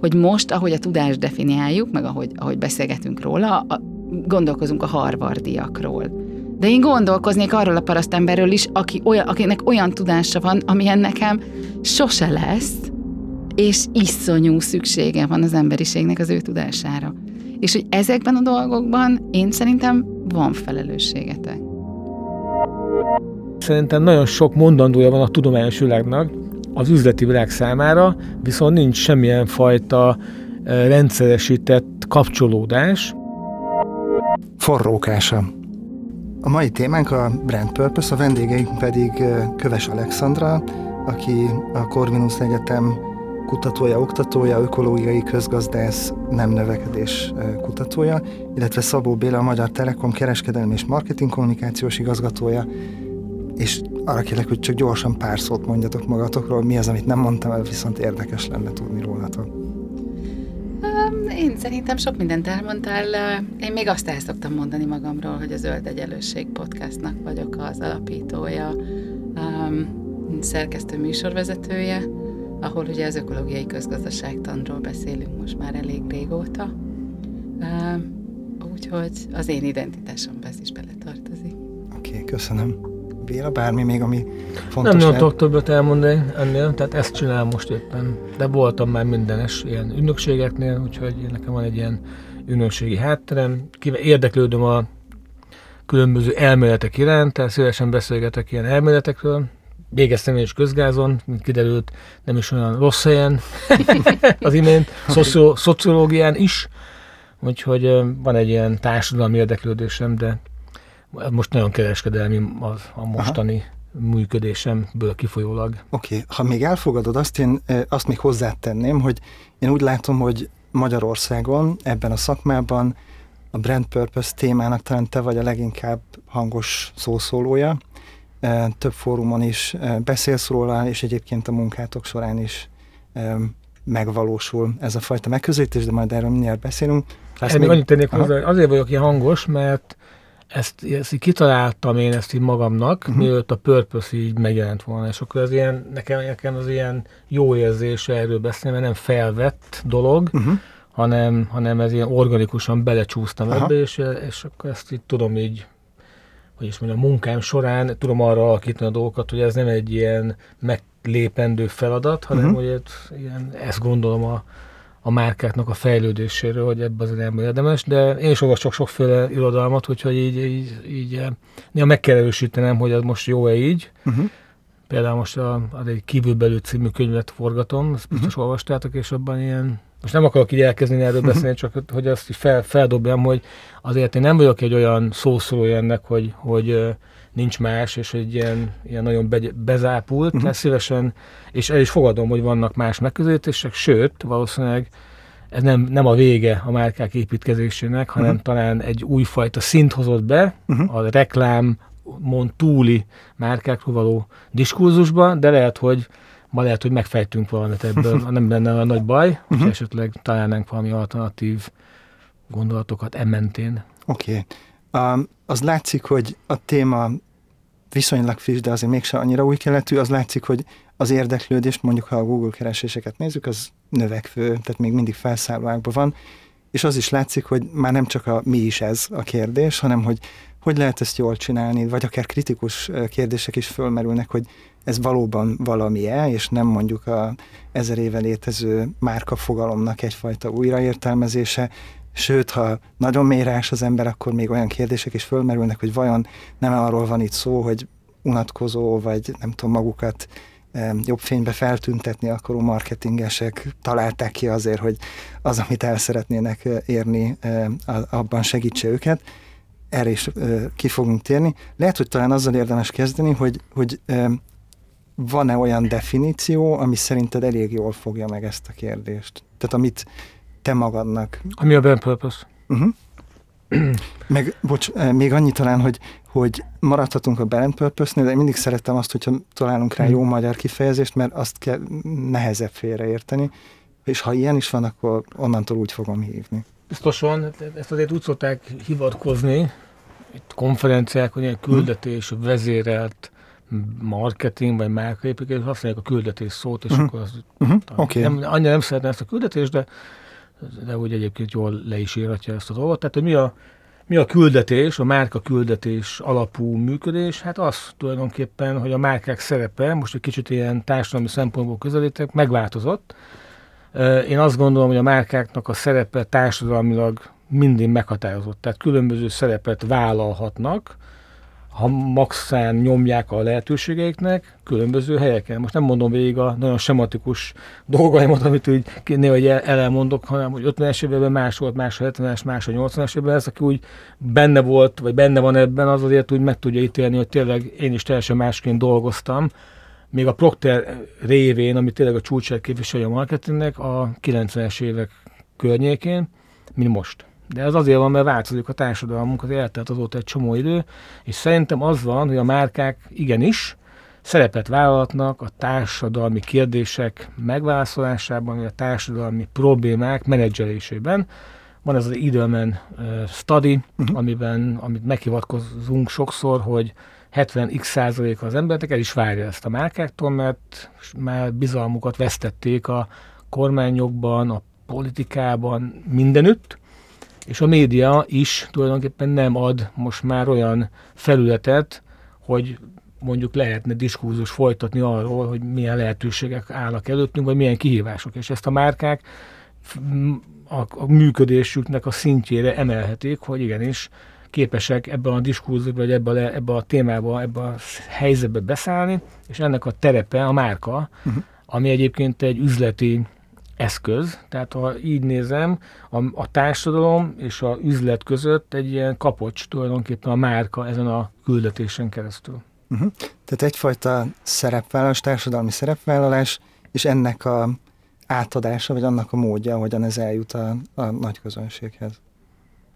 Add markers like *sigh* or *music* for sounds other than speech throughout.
Hogy most, ahogy a tudást definiáljuk, meg ahogy, ahogy beszélgetünk róla, a, gondolkozunk a harvardiakról. De én gondolkoznék arról a parasztemberről is, aki olyan, akinek olyan tudása van, amilyen nekem sose lesz, és iszonyú szüksége van az emberiségnek az ő tudására. És hogy ezekben a dolgokban én szerintem van felelősségetek. Szerintem nagyon sok mondandója van a tudományos világnak, az üzleti világ számára, viszont nincs semmilyen fajta rendszeresített kapcsolódás. Forrókása. A mai témánk a Brand Purpose, a vendégeink pedig Köves Alexandra, aki a Corvinus Egyetem kutatója, oktatója, ökológiai közgazdász, nem növekedés kutatója, illetve Szabó Béla, a Magyar Telekom kereskedelmi és marketing kommunikációs igazgatója, és arra kérlek, hogy csak gyorsan pár szót mondjatok magatokról, mi az, amit nem mondtam el, viszont érdekes lenne tudni rólatok. Én szerintem sok mindent elmondtál. Én még azt el szoktam mondani magamról, hogy a Zöld Egyenlőség podcastnak vagyok az alapítója, szerkesztő műsorvezetője, ahol ugye az ökológiai közgazdaságtanról beszélünk most már elég régóta. Úgyhogy az én identitásomba ez is beletartozik. Oké, okay, köszönöm. Béla, bármi még, ami fontos Nem tudok többet elmondani ennél, tehát ezt csinálom most éppen. De voltam már mindenes ilyen ünnökségeknél, úgyhogy nekem van egy ilyen ünnökségi hátterem. Érdeklődöm a különböző elméletek iránt, tehát szívesen beszélgetek ilyen elméletekről. Végeztem én is közgázon, mint kiderült, nem is olyan rossz helyen *laughs* az imént, szocio- szociológián is. Úgyhogy van egy ilyen társadalmi érdeklődésem, de most nagyon kereskedelmi az a mostani Aha. működésemből kifolyólag. Oké, okay. ha még elfogadod azt, én azt még hozzátenném, hogy én úgy látom, hogy Magyarországon ebben a szakmában a brand purpose témának talán te vagy a leginkább hangos szószólója. Több fórumon is beszélsz róla, és egyébként a munkátok során is megvalósul ez a fajta megközelítés, de majd erről mindjárt beszélünk. Ezt még annyit tennék hozzá, azért vagyok ilyen hangos, mert ezt, ezt így kitaláltam én ezt így magamnak, uh-huh. mielőtt a Purpose így megjelent volna, és akkor ez ilyen, nekem, nekem az ilyen jó érzés erről beszélni, mert nem felvett dolog, uh-huh. hanem, hanem ez ilyen organikusan belecsúsztam uh-huh. ebbe, és, és akkor ezt így tudom így, hogy is mondjam, a munkám során tudom arra alakítani a dolgokat, hogy ez nem egy ilyen meglépendő feladat, hanem uh-huh. hogy ez, ilyen, ezt gondolom a, a márkáknak a fejlődéséről, hogy ebben az irányban érdemes, de én is olvasok sokféle irodalmat, úgyhogy így, így, így eh, néha meg kell erősítenem, hogy ez most jó-e így. Uh-huh. Például most a, a egy kívülbelül című könyvet forgatom, ezt biztos uh-huh. olvastátok, és abban ilyen most nem akarok így elkezdeni erről *laughs* beszélni, csak hogy azt fel, feldobjam, hogy azért én nem vagyok egy olyan szószólója ennek, hogy, hogy eh, nincs más, és egy ilyen, ilyen nagyon be, bezápult, uh-huh. szívesen, és el is fogadom, hogy vannak más megközelítések, sőt, valószínűleg ez nem, nem a vége a márkák építkezésének, hanem uh-huh. talán egy újfajta szint hozott be uh-huh. a reklám mond túli márkákról való diskurzusba, de lehet, hogy ma lehet, hogy megfejtünk valamit ebből, nem lenne a nagy baj, uh-huh. hogy esetleg találnánk valami alternatív gondolatokat ementén. Oké. Okay. Az látszik, hogy a téma viszonylag friss, de azért mégsem annyira új keletű, az látszik, hogy az érdeklődést, mondjuk ha a Google kereséseket nézzük, az növekvő, tehát még mindig felszállóákban van, és az is látszik, hogy már nem csak a mi is ez a kérdés, hanem hogy hogy lehet ezt jól csinálni, vagy akár kritikus kérdések is fölmerülnek, hogy ez valóban valami-e, és nem mondjuk a ezer éve létező márka fogalomnak egyfajta újraértelmezése, Sőt, ha nagyon mérás az ember, akkor még olyan kérdések is fölmerülnek, hogy vajon nem arról van itt szó, hogy unatkozó, vagy nem tudom, magukat jobb fénybe feltüntetni akaró marketingesek találták ki azért, hogy az, amit el szeretnének érni, abban segítse őket. Erre is ki fogunk térni. Lehet, hogy talán azzal érdemes kezdeni, hogy, hogy van-e olyan definíció, ami szerinted elég jól fogja meg ezt a kérdést? Tehát amit te magadnak. Ami a brand purpose. Uh-huh. *clears throat* Meg, bocs, eh, még annyi talán, hogy, hogy maradhatunk a brand purpose-nél, de mindig szerettem azt, hogyha találunk rá mhm. jó magyar kifejezést, mert azt kell nehezebb félreérteni, és ha ilyen is van, akkor onnantól úgy fogom hívni. Biztos van, ezt azért úgy szokták hivatkozni, itt konferenciák, hogy ilyen küldetés, vezérelt marketing, vagy márkaépítés, használják a küldetés szót, és uh-huh. akkor az uh-huh. okay. nem, annyira nem szeretne ezt a küldetést, de, de úgy egyébként jól le is írhatja ezt a dolgot. Tehát, hogy mi a, mi a küldetés, a márka küldetés alapú működés? Hát az tulajdonképpen, hogy a márkák szerepe, most egy kicsit ilyen társadalmi szempontból közelítek, megváltozott. Én azt gondolom, hogy a márkáknak a szerepe társadalmilag mindig meghatározott, tehát különböző szerepet vállalhatnak, ha maxán nyomják a lehetőségeiknek különböző helyeken. Most nem mondom végig a nagyon sematikus dolgaimat, amit úgy néha hogy el, elmondok, hanem hogy 50-es években más volt, más a 70-es, más a 80-es években, ez aki úgy benne volt, vagy benne van ebben, az azért úgy meg tudja ítélni, hogy tényleg én is teljesen másként dolgoztam, még a Procter révén, ami tényleg a csúcsát képviseli a marketingnek, a 90-es évek környékén, mint most. De ez azért van, mert változik a társadalmunk, az eltelt azóta egy csomó idő, és szerintem az van, hogy a márkák igenis szerepet vállalhatnak a társadalmi kérdések megválaszolásában, vagy a társadalmi problémák menedzselésében. Van ez az Edelman uh, study, uh-huh. amiben, amit meghivatkozunk sokszor, hogy 70x százaléka az embernek el is várja ezt a márkáktól, mert már bizalmukat vesztették a kormányokban, a politikában, mindenütt, és a média is tulajdonképpen nem ad most már olyan felületet, hogy mondjuk lehetne diskurzus folytatni arról, hogy milyen lehetőségek állnak előttünk, vagy milyen kihívások. És ezt a márkák a, a működésüknek a szintjére emelhetik, hogy igenis képesek ebben a diskurzusban, vagy ebben a, ebben a témában, ebben a helyzetbe beszállni, és ennek a terepe a márka, uh-huh. ami egyébként egy üzleti eszköz, tehát ha így nézem, a, a társadalom és a üzlet között egy ilyen kapocs tulajdonképpen a márka ezen a küldetésen keresztül. Uh-huh. Tehát egyfajta szerepvállalás, társadalmi szerepvállalás, és ennek a átadása, vagy annak a módja, hogyan ez eljut a, a nagy közönséghez.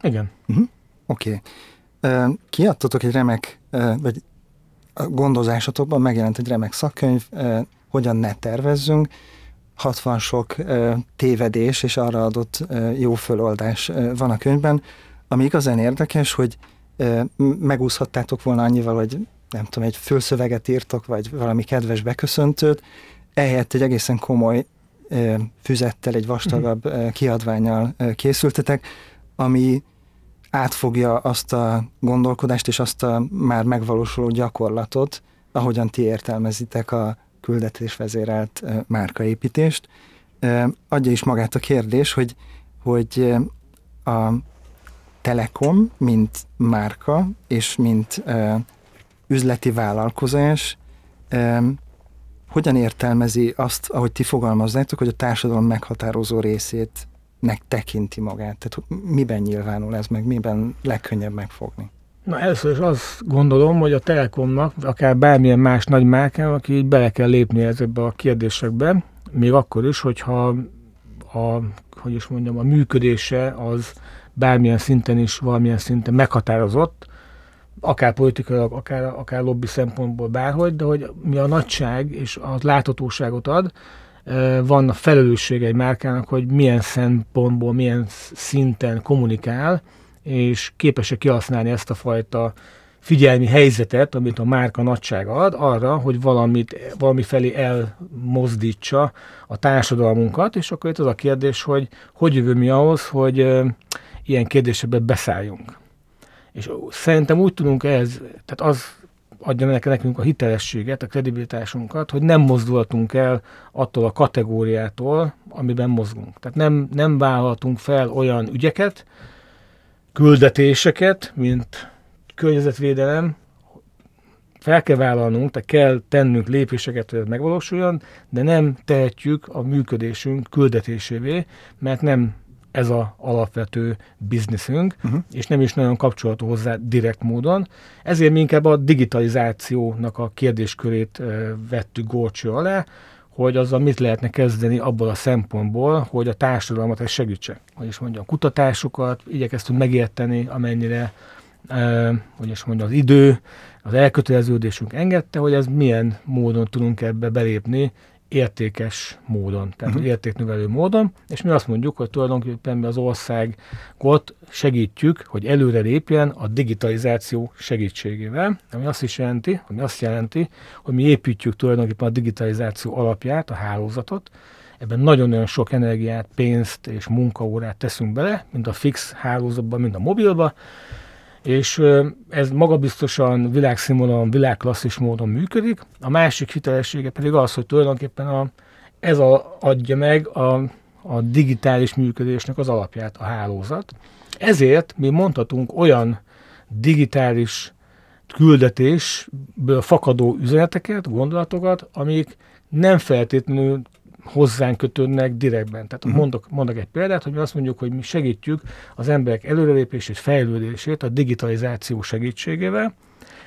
Igen. Uh-huh. Oké. Okay. Uh, kiadtatok egy remek, uh, vagy a gondozásatokban megjelent egy remek szakkönyv, uh, hogyan ne tervezzünk, 60 sok tévedés és arra adott jó föloldás van a könyvben, ami igazán érdekes, hogy megúszhattátok volna annyival, hogy nem tudom, egy fülszöveget írtok, vagy valami kedves beköszöntőt, ehelyett egy egészen komoly füzettel, egy vastagabb uh-huh. kiadványjal készültetek, ami átfogja azt a gondolkodást és azt a már megvalósuló gyakorlatot, ahogyan ti értelmezitek a küldetésvezérelt márkaépítést. Adja is magát a kérdés, hogy, hogy a Telekom, mint márka, és mint üzleti vállalkozás, hogyan értelmezi azt, ahogy ti fogalmaznátok, hogy a társadalom meghatározó részét nek tekinti magát? Tehát miben nyilvánul ez meg, miben legkönnyebb megfogni? Na először is azt gondolom, hogy a Telekomnak, akár bármilyen más nagy márkának, aki így bele kell lépni ezekbe a kérdésekbe, még akkor is, hogyha a, hogy is mondjam, a működése az bármilyen szinten is, valamilyen szinten meghatározott, akár politikailag, akár, akár lobby szempontból bárhogy, de hogy mi a nagyság és a láthatóságot ad, van a felelőssége egy márkának, hogy milyen szempontból, milyen szinten kommunikál, és képesek kihasználni ezt a fajta figyelmi helyzetet, amit a márka nagysága ad, arra, hogy valamit, valami felé elmozdítsa a társadalmunkat, és akkor itt az a kérdés, hogy hogy jövő mi ahhoz, hogy ilyen kérdésekbe beszálljunk. És szerintem úgy tudunk ez, tehát az adja nekünk a hitelességet, a kredibilitásunkat, hogy nem mozdultunk el attól a kategóriától, amiben mozgunk. Tehát nem, nem vállalhatunk fel olyan ügyeket, küldetéseket, mint környezetvédelem, fel kell vállalnunk, tehát kell tennünk lépéseket, hogy ez megvalósuljon, de nem tehetjük a működésünk küldetésévé, mert nem ez a alapvető bizniszünk, uh-huh. és nem is nagyon kapcsolható hozzá direkt módon. Ezért mi inkább a digitalizációnak a kérdéskörét vettük górcső alá, hogy azzal mit lehetne kezdeni abból a szempontból, hogy a társadalmat ez segítse. Hogy is mondjam, kutatásokat igyekeztünk megérteni, amennyire eh, hogy is mondjam, az idő, az elköteleződésünk engedte, hogy ez milyen módon tudunk ebbe belépni, értékes módon, tehát uh-huh. értéknövelő módon, és mi azt mondjuk, hogy tulajdonképpen mi az országot segítjük, hogy előre lépjen a digitalizáció segítségével, ami azt is jelenti, ami azt jelenti, hogy mi építjük tulajdonképpen a digitalizáció alapját, a hálózatot, ebben nagyon-nagyon sok energiát, pénzt és munkaórát teszünk bele, mind a fix hálózatban, mind a mobilba, és ez magabiztosan, világszínvonalon, világklasszis módon működik. A másik hitelessége pedig az, hogy tulajdonképpen a, ez a, adja meg a, a digitális működésnek az alapját, a hálózat. Ezért mi mondhatunk olyan digitális küldetésből fakadó üzeneteket, gondolatokat, amik nem feltétlenül hozzánk kötődnek direktben. Tehát uh-huh. mondok, mondok egy példát, hogy mi azt mondjuk, hogy mi segítjük az emberek előrelépését, fejlődését a digitalizáció segítségével,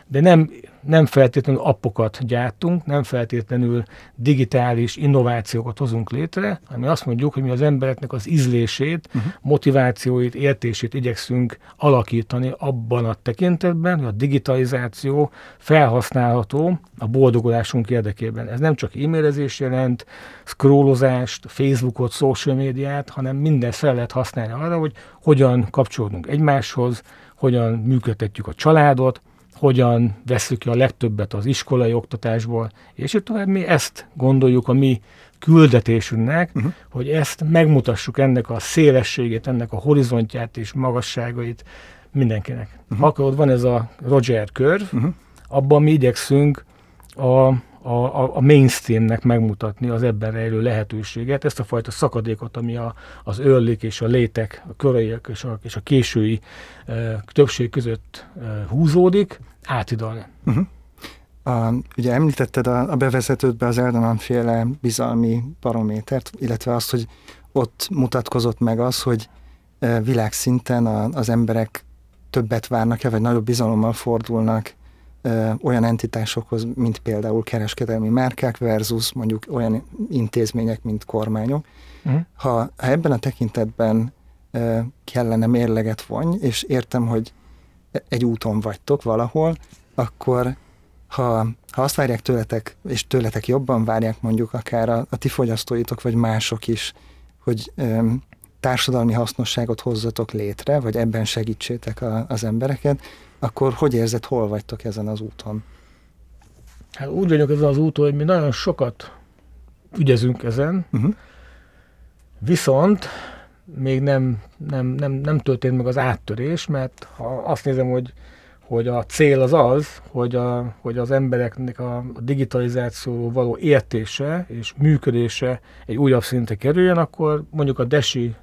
de nem, nem feltétlenül appokat gyártunk, nem feltétlenül digitális innovációkat hozunk létre, hanem azt mondjuk, hogy mi az embereknek az ízlését, uh-huh. motivációit, értését igyekszünk alakítani abban a tekintetben, hogy a digitalizáció felhasználható a boldogulásunk érdekében. Ez nem csak e-mailezés jelent, scrollozást, Facebookot, social médiát, hanem minden fel lehet használni arra, hogy hogyan kapcsolódunk egymáshoz, hogyan működtetjük a családot, hogyan veszük ki a legtöbbet az iskolai oktatásból, és így tovább mi ezt gondoljuk a mi küldetésünknek, uh-huh. hogy ezt megmutassuk ennek a szélességét, ennek a horizontját és magasságait mindenkinek. Uh-huh. Akkor ott van ez a Roger Curve, uh-huh. abban mi igyekszünk a a, a mainstreamnek megmutatni az ebben rejlő lehetőséget, ezt a fajta szakadékot, ami a, az örlik és a létek, a körölyek és a, és a késői e, többség között e, húzódik, átidalni. Uh-huh. A, ugye említetted a, a bevezetődbe az Eldonan féle bizalmi barométert, illetve azt, hogy ott mutatkozott meg az, hogy e, világszinten a, az emberek többet várnak-e, vagy nagyobb bizalommal fordulnak olyan entitásokhoz, mint például kereskedelmi márkák versus mondjuk olyan intézmények, mint kormányok. Uh-huh. Ha, ha ebben a tekintetben kellene mérleget vonj, és értem, hogy egy úton vagytok valahol, akkor ha, ha azt várják tőletek, és tőletek jobban várják mondjuk akár a, a ti fogyasztóitok, vagy mások is, hogy um, társadalmi hasznosságot hozzatok létre, vagy ebben segítsétek a, az embereket, akkor hogy érzed, hol vagytok ezen az úton? Hát úgy vagyok ezen az úton, hogy mi nagyon sokat ügyezünk ezen, uh-huh. viszont még nem, nem, nem, nem történt meg az áttörés, mert ha azt nézem, hogy, hogy a cél az az, hogy, a, hogy az embereknek a digitalizáció való értése és működése egy újabb szintre kerüljön, akkor mondjuk a DESI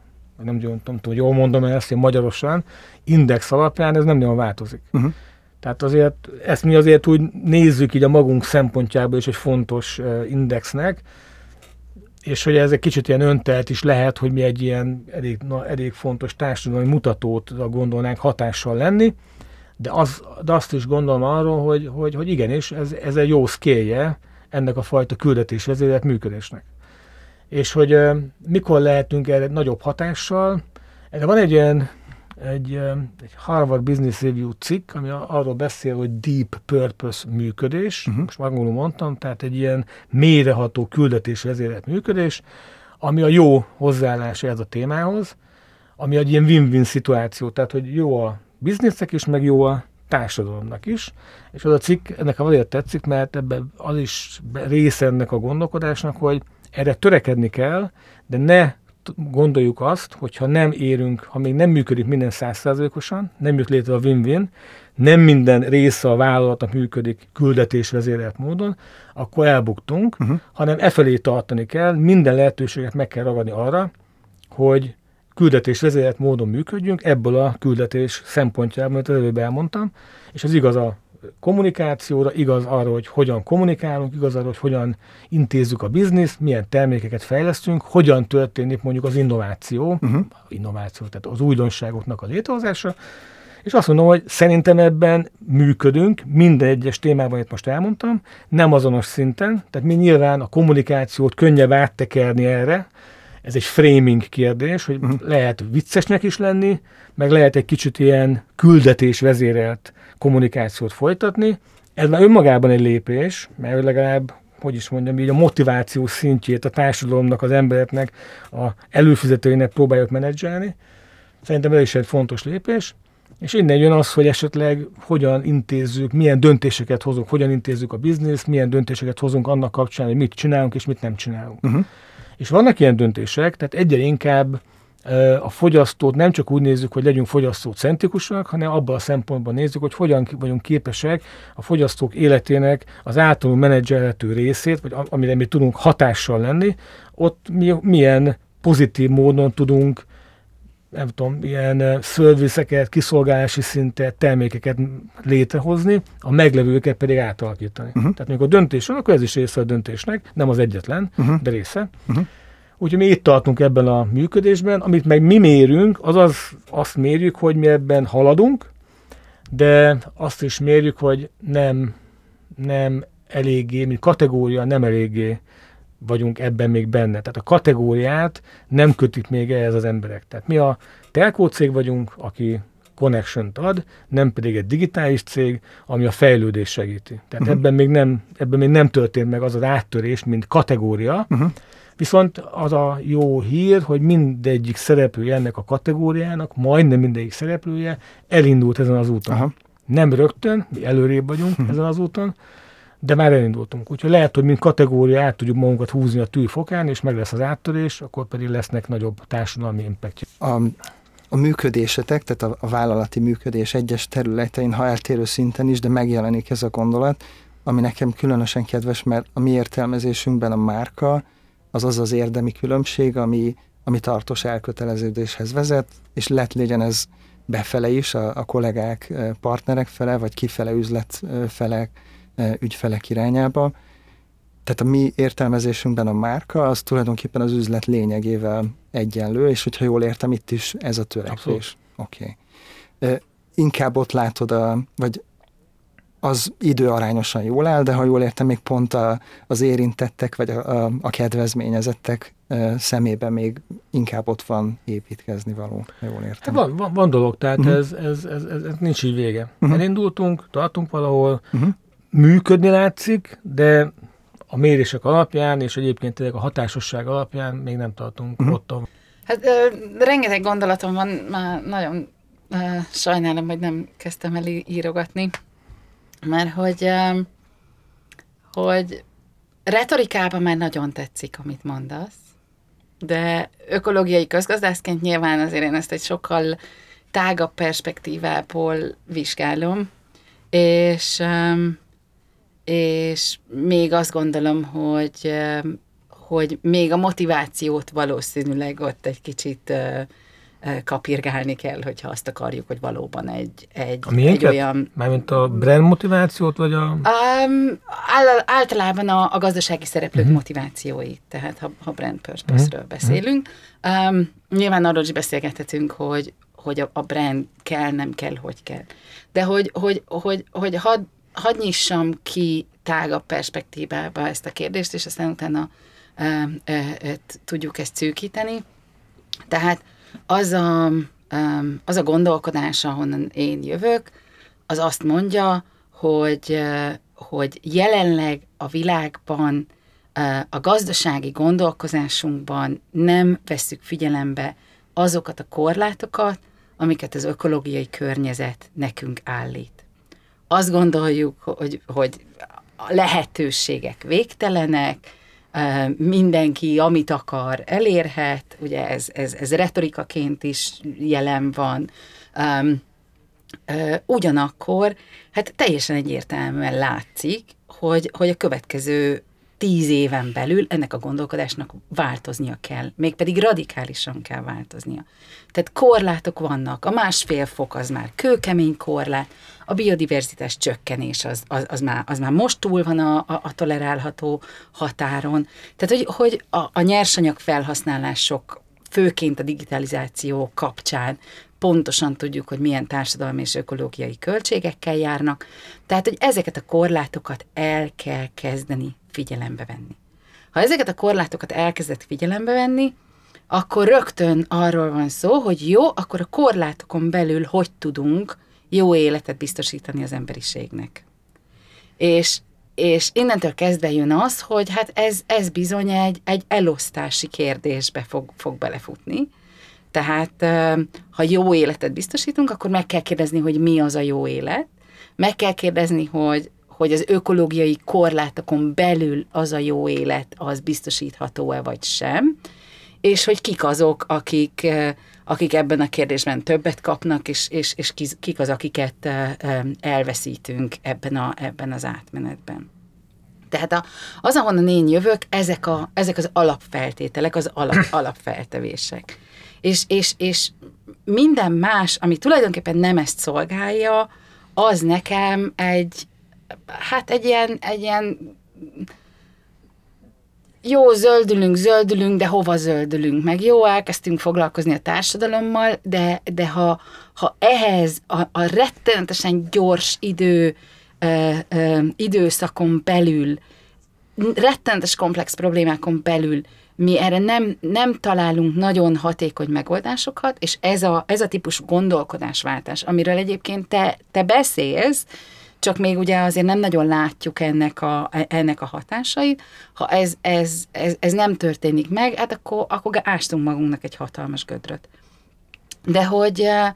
nem, nem, nem tudom, hogy jól mondom ezt, én magyarosan, index alapján ez nem nagyon változik. Uh-huh. Tehát azért ezt mi azért úgy nézzük így a magunk szempontjából is egy fontos indexnek, és hogy ez egy kicsit ilyen öntelt is lehet, hogy mi egy ilyen elég, na, elég fontos társadalmi mutatót gondolnánk hatással lenni, de, az, de azt is gondolom arról, hogy, hogy, hogy igenis, ez, ez egy jó szkélje ennek a fajta küldetés vezérelt működésnek és hogy mikor lehetünk erre nagyobb hatással. Erre van egy ilyen egy, egy Harvard Business Review cikk, ami arról beszél, hogy deep purpose működés, uh-huh. most magul mondtam, tehát egy ilyen mélyreható küldetés vezérelt működés, ami a jó hozzáállás ez a témához, ami egy ilyen win-win szituáció, tehát hogy jó a bizniszek is, meg jó a társadalomnak is, és az a cikk ennek azért tetszik, mert ebben az is része ennek a gondolkodásnak, hogy erre törekedni kell, de ne gondoljuk azt, hogyha nem érünk, ha még nem működik minden százszerzőkosan, nem jut létre a win-win, nem minden része a vállalatnak működik küldetés vezérelt módon, akkor elbuktunk, uh-huh. hanem e felé tartani kell, minden lehetőséget meg kell ragadni arra, hogy küldetés vezérelt módon működjünk, ebből a küldetés szempontjából, amit előbb elmondtam, és ez igaz a kommunikációra, igaz arra, hogy hogyan kommunikálunk, igaz arra, hogy hogyan intézzük a bizniszt, milyen termékeket fejlesztünk, hogyan történik mondjuk az innováció, uh-huh. innováció, tehát az újdonságoknak a létrehozása, és azt mondom, hogy szerintem ebben működünk, minden egyes témában, amit most elmondtam, nem azonos szinten, tehát mi nyilván a kommunikációt könnyebb áttekerni erre, ez egy framing kérdés, hogy uh-huh. lehet viccesnek is lenni, meg lehet egy kicsit ilyen küldetés vezérelt kommunikációt folytatni. Ez már önmagában egy lépés, mert legalább hogy is mondjam, így a motiváció szintjét a társadalomnak, az embereknek, a előfizetőinek próbáljuk menedzselni. Szerintem ez is egy fontos lépés. És innen jön az, hogy esetleg hogyan intézzük, milyen döntéseket hozunk, hogyan intézzük a bizniszt, milyen döntéseket hozunk annak kapcsán, hogy mit csinálunk és mit nem csinálunk. Uh-huh. És vannak ilyen döntések, tehát egyre inkább a fogyasztót nem csak úgy nézzük, hogy legyünk fogyasztócentrikusak, hanem abban a szempontban nézzük, hogy hogyan vagyunk képesek a fogyasztók életének az általunk menedzselhető részét, vagy amire mi tudunk hatással lenni, ott mi, milyen pozitív módon tudunk nem tudom, ilyen szörviszeket, kiszolgálási szintet, termékeket létrehozni, a meglevőket pedig átalakítani. Uh-huh. Tehát amikor döntés van, akkor ez is része a döntésnek, nem az egyetlen, uh-huh. de része. Uh-huh. Úgyhogy mi itt tartunk ebben a működésben, amit meg mi mérünk, az, az azt mérjük, hogy mi ebben haladunk, de azt is mérjük, hogy nem, nem eléggé, mint kategória nem eléggé vagyunk ebben még benne. Tehát a kategóriát nem kötik még ehhez az emberek. Tehát mi a telkó cég vagyunk, aki connection ad, nem pedig egy digitális cég, ami a fejlődés segíti. Tehát uh-huh. ebben, még nem, ebben még nem történt meg az az áttörés, mint kategória, uh-huh. Viszont az a jó hír, hogy mindegyik szereplője ennek a kategóriának, majdnem mindegyik szereplője elindult ezen az úton. Aha. Nem rögtön, mi előrébb vagyunk hm. ezen az úton, de már elindultunk. Úgyhogy lehet, hogy mint kategória át tudjuk magunkat húzni a tűfokán, és meg lesz az áttörés, akkor pedig lesznek nagyobb társadalmi impact. A, a működésetek, tehát a, a vállalati működés egyes területein, ha eltérő szinten is, de megjelenik ez a gondolat, ami nekem különösen kedves, mert a mi értelmezésünkben a márka az az az érdemi különbség, ami, ami tartós elköteleződéshez vezet, és lett legyen ez befele is, a, a kollégák, partnerek fele, vagy kifele üzletfelek, ügyfelek irányába. Tehát a mi értelmezésünkben a márka az tulajdonképpen az üzlet lényegével egyenlő, és hogyha jól értem, itt is ez a törekvés. Oké. Okay. Inkább ott látod, a, vagy az időarányosan jól áll, de ha jól értem, még pont a, az érintettek, vagy a, a, a kedvezményezettek szemében még inkább ott van építkezni való, jól értem. Hát van, van, van dolog, tehát uh-huh. ez, ez, ez, ez, ez nincs így vége. Uh-huh. Elindultunk, tartunk valahol, uh-huh. Működni látszik, de a mérések alapján, és egyébként tényleg a hatásosság alapján még nem tartunk uh-huh. ott. Hát ö, rengeteg gondolatom van, már nagyon ö, sajnálom, hogy nem kezdtem el írogatni mert hogy, hogy retorikában már nagyon tetszik, amit mondasz, de ökológiai közgazdászként nyilván azért én ezt egy sokkal tágabb perspektívából vizsgálom, és, és még azt gondolom, hogy, hogy még a motivációt valószínűleg ott egy kicsit kapirgálni kell, hogyha azt akarjuk, hogy valóban egy, egy, a egy olyan... Mármint a brand motivációt, vagy a... Um, általában a, a gazdasági szereplők uh-huh. motivációit, tehát ha, ha brand purpose-ről uh-huh. beszélünk. Um, nyilván arról is beszélgethetünk, hogy, hogy a, a brand kell, nem kell, hogy kell. De hogy, hogy, hogy, hogy hadd had nyissam ki tágabb perspektívába ezt a kérdést, és aztán utána uh, uh, uh, tudjuk ezt szűkíteni. Tehát az a, az a gondolkodás, ahonnan én jövök, az azt mondja, hogy, hogy jelenleg a világban a gazdasági gondolkozásunkban nem vesszük figyelembe azokat a korlátokat, amiket az ökológiai környezet nekünk állít. Azt gondoljuk, hogy, hogy a lehetőségek végtelenek, mindenki, amit akar, elérhet, ugye ez, ez, ez retorikaként is jelen van. Ugyanakkor, hát teljesen egyértelműen látszik, hogy, hogy a következő tíz éven belül ennek a gondolkodásnak változnia kell, mégpedig radikálisan kell változnia. Tehát korlátok vannak, a másfél fok az már kőkemény korlát, a biodiverzitás csökkenés az, az, az, már, az már most túl van a, a, a tolerálható határon. Tehát, hogy, hogy a, a nyersanyag felhasználások főként a digitalizáció kapcsán pontosan tudjuk, hogy milyen társadalmi és ökológiai költségekkel járnak. Tehát, hogy ezeket a korlátokat el kell kezdeni figyelembe venni. Ha ezeket a korlátokat elkezdett figyelembe venni, akkor rögtön arról van szó, hogy jó, akkor a korlátokon belül hogy tudunk jó életet biztosítani az emberiségnek. És és innentől kezdve jön az, hogy hát ez, ez bizony egy, egy elosztási kérdésbe fog, fog belefutni. Tehát ha jó életet biztosítunk, akkor meg kell kérdezni, hogy mi az a jó élet. Meg kell kérdezni, hogy, hogy az ökológiai korlátokon belül az a jó élet, az biztosítható-e vagy sem, és hogy kik azok, akik, akik ebben a kérdésben többet kapnak, és, és, és kik az, akiket elveszítünk ebben, a, ebben az átmenetben. Tehát a, az, ahonnan én jövök, ezek, a, ezek az alapfeltételek, az alap, *coughs* alapfeltevések. És, és, és minden más, ami tulajdonképpen nem ezt szolgálja, az nekem egy, hát egy ilyen, egy ilyen jó, zöldülünk, zöldülünk, de hova zöldülünk? Meg jó, elkezdtünk foglalkozni a társadalommal, de, de ha, ha ehhez a, a rettenetesen gyors idő, ö, ö, időszakon belül, rettenetes komplex problémákon belül mi erre nem, nem találunk nagyon hatékony megoldásokat, és ez a, ez a típusú gondolkodásváltás, amiről egyébként te, te beszélsz, csak még ugye azért nem nagyon látjuk ennek a, ennek a hatásait. Ha ez, ez, ez, ez nem történik meg, hát akkor, akkor ástunk magunknak egy hatalmas gödröt. De hogy, eh,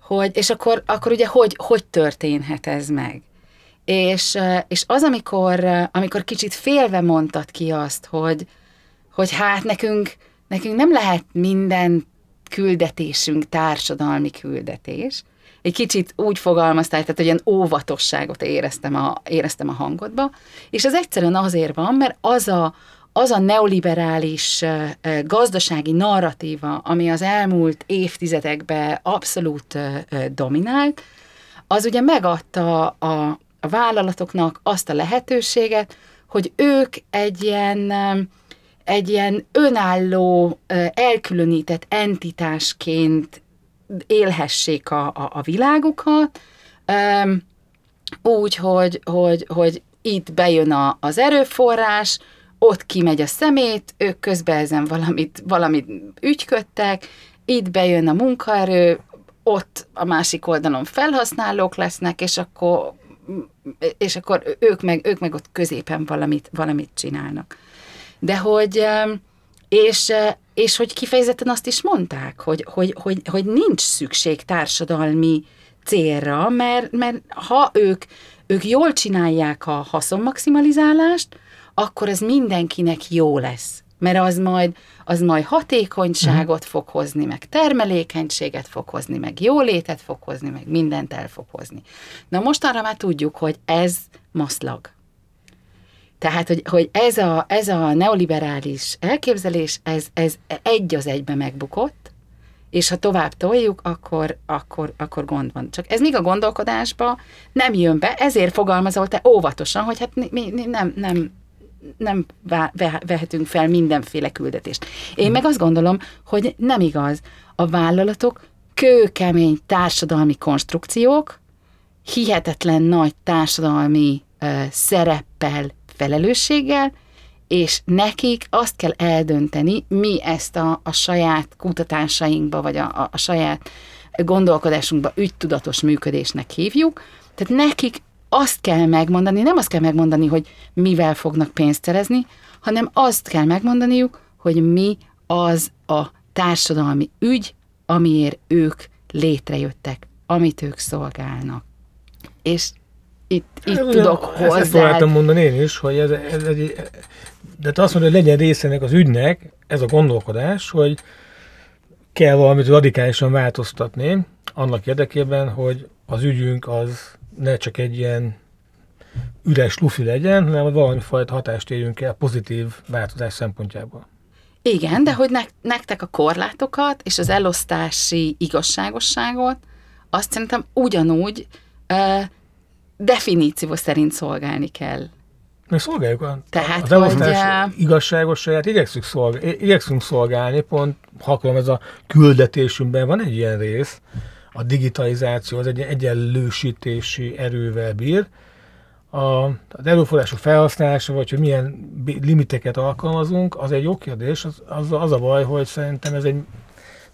hogy és akkor, akkor ugye hogy, hogy történhet ez meg? És, eh, és az, amikor, eh, amikor kicsit félve mondtad ki azt, hogy, hogy hát nekünk, nekünk nem lehet minden küldetésünk társadalmi küldetés, egy kicsit úgy fogalmaztál, tehát hogy ilyen óvatosságot éreztem a, éreztem a hangodba, és ez egyszerűen azért van, mert az a, az a neoliberális gazdasági narratíva, ami az elmúlt évtizedekben abszolút dominált, az ugye megadta a, a vállalatoknak azt a lehetőséget, hogy ők egy ilyen, egy ilyen önálló, elkülönített entitásként élhessék a, a, a világukat, úgy, hogy, hogy, hogy itt bejön a, az erőforrás, ott kimegy a szemét, ők közben ezen valamit, valamit ügyködtek, itt bejön a munkaerő, ott a másik oldalon felhasználók lesznek, és akkor, és akkor ők, meg, ők meg ott középen valamit, valamit csinálnak. De hogy, és és hogy kifejezetten azt is mondták, hogy, hogy, hogy, hogy nincs szükség társadalmi célra, mert, mert ha ők, ők jól csinálják a haszonmaximalizálást, akkor ez mindenkinek jó lesz. Mert az majd, az majd hatékonyságot uh-huh. fog hozni, meg termelékenységet fog hozni, meg jólétet fog hozni, meg mindent el fog hozni. Na most arra már tudjuk, hogy ez maszlag. Tehát, hogy, hogy ez, a, ez a neoliberális elképzelés, ez, ez egy az egybe megbukott, és ha tovább toljuk, akkor, akkor, akkor gond van. Csak ez még a gondolkodásba nem jön be, ezért fogalmazol te óvatosan, hogy hát mi, mi nem, nem, nem vehetünk fel mindenféle küldetést. Én meg azt gondolom, hogy nem igaz. A vállalatok kőkemény társadalmi konstrukciók, hihetetlen nagy társadalmi uh, szereppel felelősséggel, és nekik azt kell eldönteni, mi ezt a, a saját kutatásainkba, vagy a, a, a saját gondolkodásunkba ügytudatos működésnek hívjuk. Tehát nekik azt kell megmondani, nem azt kell megmondani, hogy mivel fognak pénzt szerezni, hanem azt kell megmondaniuk, hogy mi az a társadalmi ügy, amiért ők létrejöttek, amit ők szolgálnak. És itt, itt ez tudok hozzá. Ezt próbáltam mondani én is, hogy ez, ez egy, de te azt mondod, hogy legyen része ennek az ügynek, ez a gondolkodás, hogy kell valamit radikálisan változtatni, annak érdekében, hogy az ügyünk az ne csak egy ilyen üres lufi legyen, hanem valami fajta hatást érjünk el pozitív változás szempontjából. Igen, de hogy nektek a korlátokat és az elosztási igazságosságot azt szerintem ugyanúgy definíció szerint szolgálni kell. Mi szolgáljuk a, Tehát, az elosztás hogy, igazságosságát, igyekszünk, szolgálni, igyekszünk szolgálni, pont ha ez a küldetésünkben van egy ilyen rész, a digitalizáció az egy egyenlősítési erővel bír, a, az erőforrások felhasználása, vagy hogy milyen limiteket alkalmazunk, az egy jó kérdés, az, az, az a baj, hogy szerintem ez egy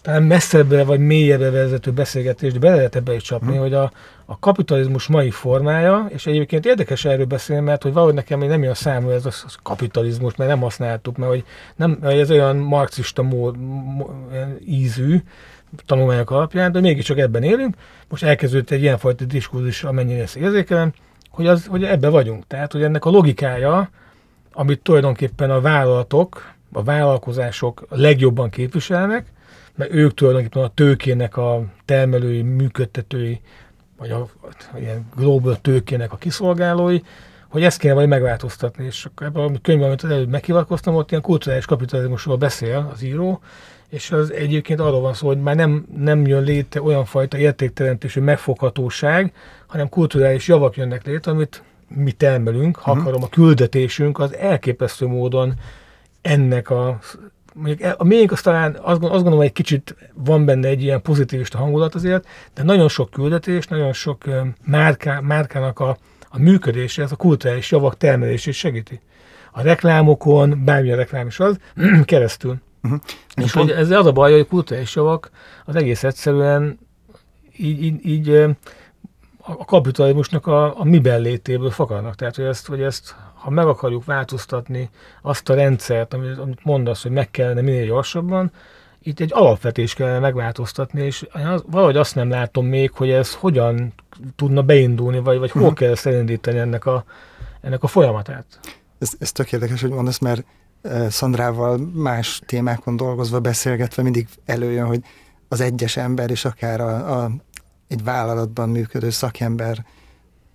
talán messzebbre vagy mélyebbre vezető beszélgetést bele lehet ebbe is csapni, hmm. hogy a, a kapitalizmus mai formája, és egyébként érdekes erről beszélni, mert hogy valahogy nekem még nem jön számú ez a kapitalizmus, mert nem használtuk, mert hogy, nem, ez olyan marxista mód, ízű tanulmányok alapján, de mégiscsak ebben élünk. Most elkezdődött egy ilyenfajta diskurzus, amennyire ezt érzékelem, hogy, az, hogy ebbe vagyunk. Tehát, hogy ennek a logikája, amit tulajdonképpen a vállalatok, a vállalkozások legjobban képviselnek, mert ők tulajdonképpen a tőkének a termelői, működtetői, vagy a, a ilyen global tőkének a kiszolgálói, hogy ezt kéne vagy megváltoztatni. És akkor ebben a könyvben, amit előbb meghivatkoztam, ott ilyen kulturális kapitalizmusról beszél az író, és az egyébként arról van szó, hogy már nem, nem jön létre olyan fajta értékteremtésű megfoghatóság, hanem kulturális javak jönnek létre, amit mi termelünk, ha uh-huh. akarom, a küldetésünk az elképesztő módon ennek a mondjuk e, a miénk az talán azt, gondolom, hogy egy kicsit van benne egy ilyen pozitivista hangulat azért, de nagyon sok küldetés, nagyon sok márká, márkának a, a működése, ez a kulturális javak termelését segíti. A reklámokon, bármilyen reklám is az, *clears throat* keresztül. Uh-huh. És hogy ez az a baj, hogy a kulturális javak az egész egyszerűen így, így, így a kapitalizmusnak a, a miben létéből fakadnak. Tehát, hogy ezt, hogy ezt, ha meg akarjuk változtatni azt a rendszert, amit, amit mondasz, hogy meg kellene minél gyorsabban, itt egy alapvetés kellene megváltoztatni, és valahogy azt nem látom még, hogy ez hogyan tudna beindulni, vagy, vagy hol uh-huh. kell ezt elindítani ennek a, ennek a folyamatát. Ez, ez tök érdekes, hogy mondasz, mert Szandrával más témákon dolgozva, beszélgetve mindig előjön, hogy az egyes ember és akár a, a, egy vállalatban működő szakember